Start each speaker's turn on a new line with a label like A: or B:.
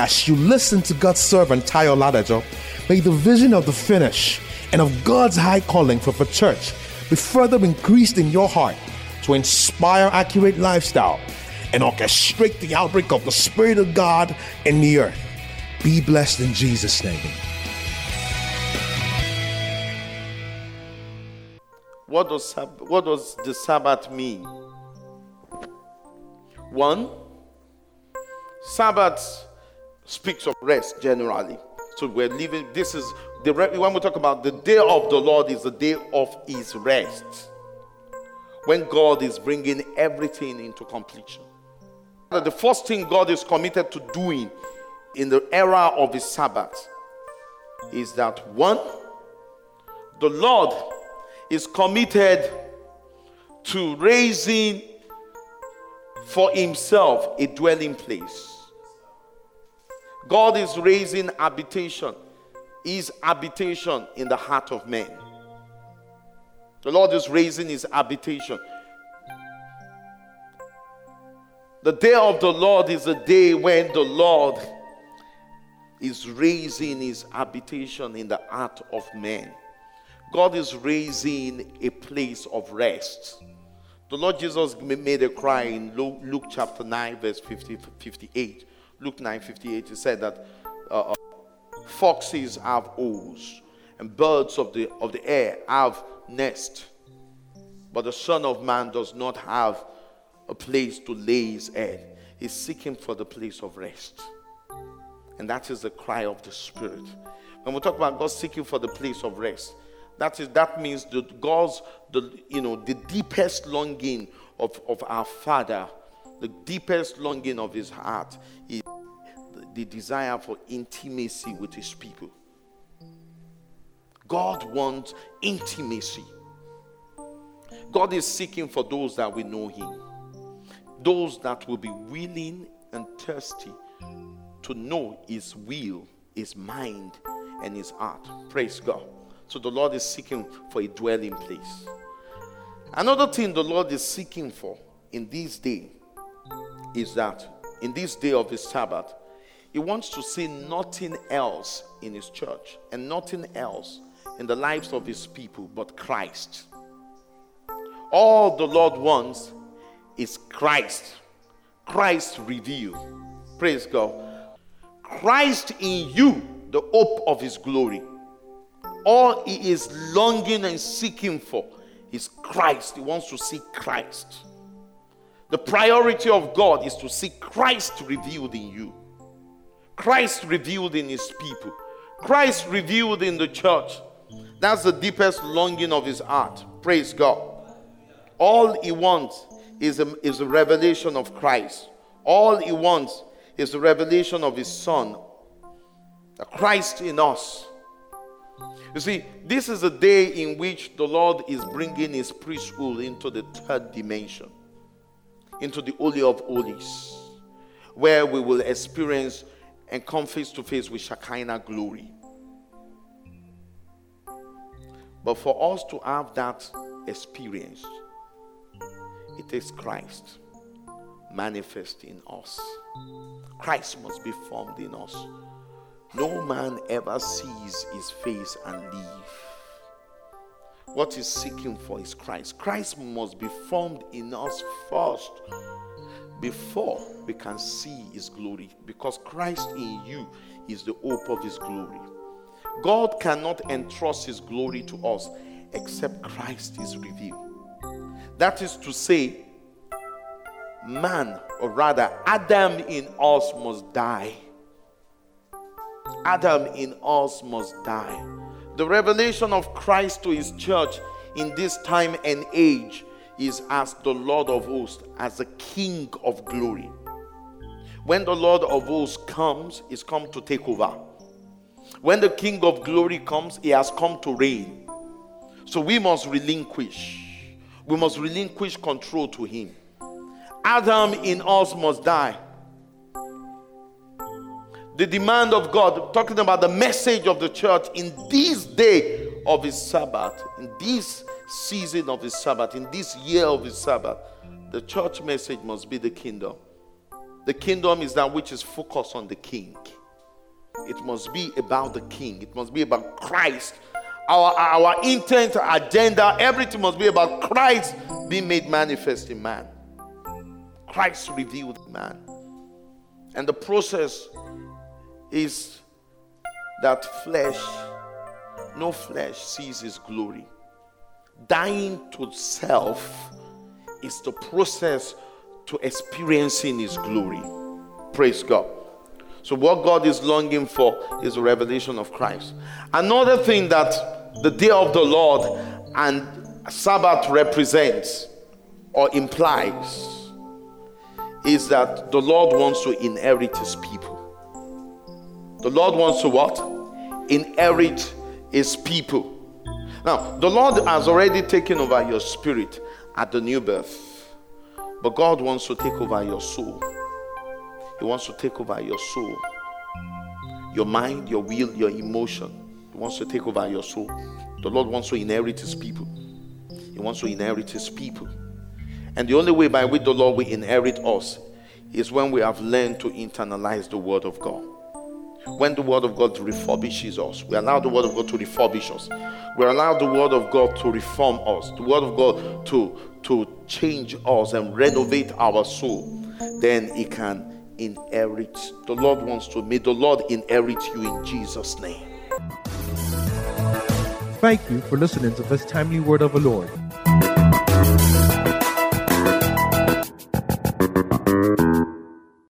A: As you listen to God's servant Tayo Ladajo, may the vision of the finish and of God's high calling for the church be further increased in your heart to inspire accurate lifestyle and orchestrate the outbreak of the Spirit of God in the earth. Be blessed in Jesus' name.
B: What does, what does the Sabbath mean? One, Sabbath speaks of rest generally. So we're living, this is the when we talk about the day of the Lord is the day of his rest. When God is bringing everything into completion. The first thing God is committed to doing in the era of his Sabbath is that one, the Lord is committed to raising for himself a dwelling place. God is raising habitation, his habitation in the heart of man. The Lord is raising his habitation. The day of the Lord is a day when the Lord is raising his habitation in the heart of man. God is raising a place of rest. The Lord Jesus made a cry in Luke chapter 9, verse 50, 58. Luke 9:58, it said that uh, uh, foxes have holes and birds of the, of the air have nest, but the Son of Man does not have a place to lay his head. He's seeking for the place of rest. And that is the cry of the Spirit. When we talk about God seeking for the place of rest, that is that means that God's the you know the deepest longing of, of our Father, the deepest longing of his heart is the desire for intimacy with his people. God wants intimacy. God is seeking for those that will know him, those that will be willing and thirsty to know his will, his mind, and his heart. Praise God. So the Lord is seeking for a dwelling place. Another thing the Lord is seeking for in this day is that in this day of his Sabbath, he wants to see nothing else in his church and nothing else in the lives of his people but Christ. All the Lord wants is Christ. Christ revealed. Praise God. Christ in you, the hope of his glory. All he is longing and seeking for is Christ. He wants to see Christ. The priority of God is to see Christ revealed in you. Christ revealed in his people. Christ revealed in the church. That's the deepest longing of his heart. Praise God. All he wants is a, is a revelation of Christ. All he wants is the revelation of his Son, the Christ in us. You see, this is a day in which the Lord is bringing his priesthood into the third dimension, into the Holy of Holies, where we will experience and come face to face with Shekinah glory. But for us to have that experience, it takes Christ manifest in us. Christ must be formed in us. No man ever sees his face and live. What he's seeking for is Christ. Christ must be formed in us first before we can see his glory because Christ in you is the hope of his glory. God cannot entrust his glory to us except Christ is revealed. That is to say, man, or rather, Adam in us must die. Adam in us must die. The revelation of Christ to his church in this time and age is as the Lord of hosts, as the King of glory. When the Lord of hosts comes, he's come to take over. When the King of glory comes, he has come to reign. So we must relinquish. We must relinquish control to him. Adam in us must die. The demand of God, talking about the message of the church in this day of his Sabbath, in this season of his Sabbath, in this year of his Sabbath, the church message must be the kingdom. The kingdom is that which is focused on the king. It must be about the king, it must be about Christ. Our, our intent, agenda, everything must be about Christ being made manifest in man. Christ revealed man. And the process is that flesh, no flesh sees his glory. Dying to self is the process to experiencing his glory. Praise God. So, what God is longing for is a revelation of Christ. Another thing that the day of the Lord and Sabbath represents or implies is that the Lord wants to inherit his people. The Lord wants to what? Inherit his people. Now, the Lord has already taken over your spirit at the new birth, but God wants to take over your soul. He wants to take over your soul, your mind, your will, your emotion. He wants to take over your soul. The Lord wants to inherit his people. He wants to inherit his people. And the only way by which the Lord will inherit us is when we have learned to internalize the word of God when the word of God refurbishes us. We allow the word of God to refurbish us. We allow the word of God to reform us. The word of God to, to change us and renovate our soul. Then it can inherit. The Lord wants to. May the Lord inherit you in Jesus' name.
A: Thank you for listening to this timely word of the Lord.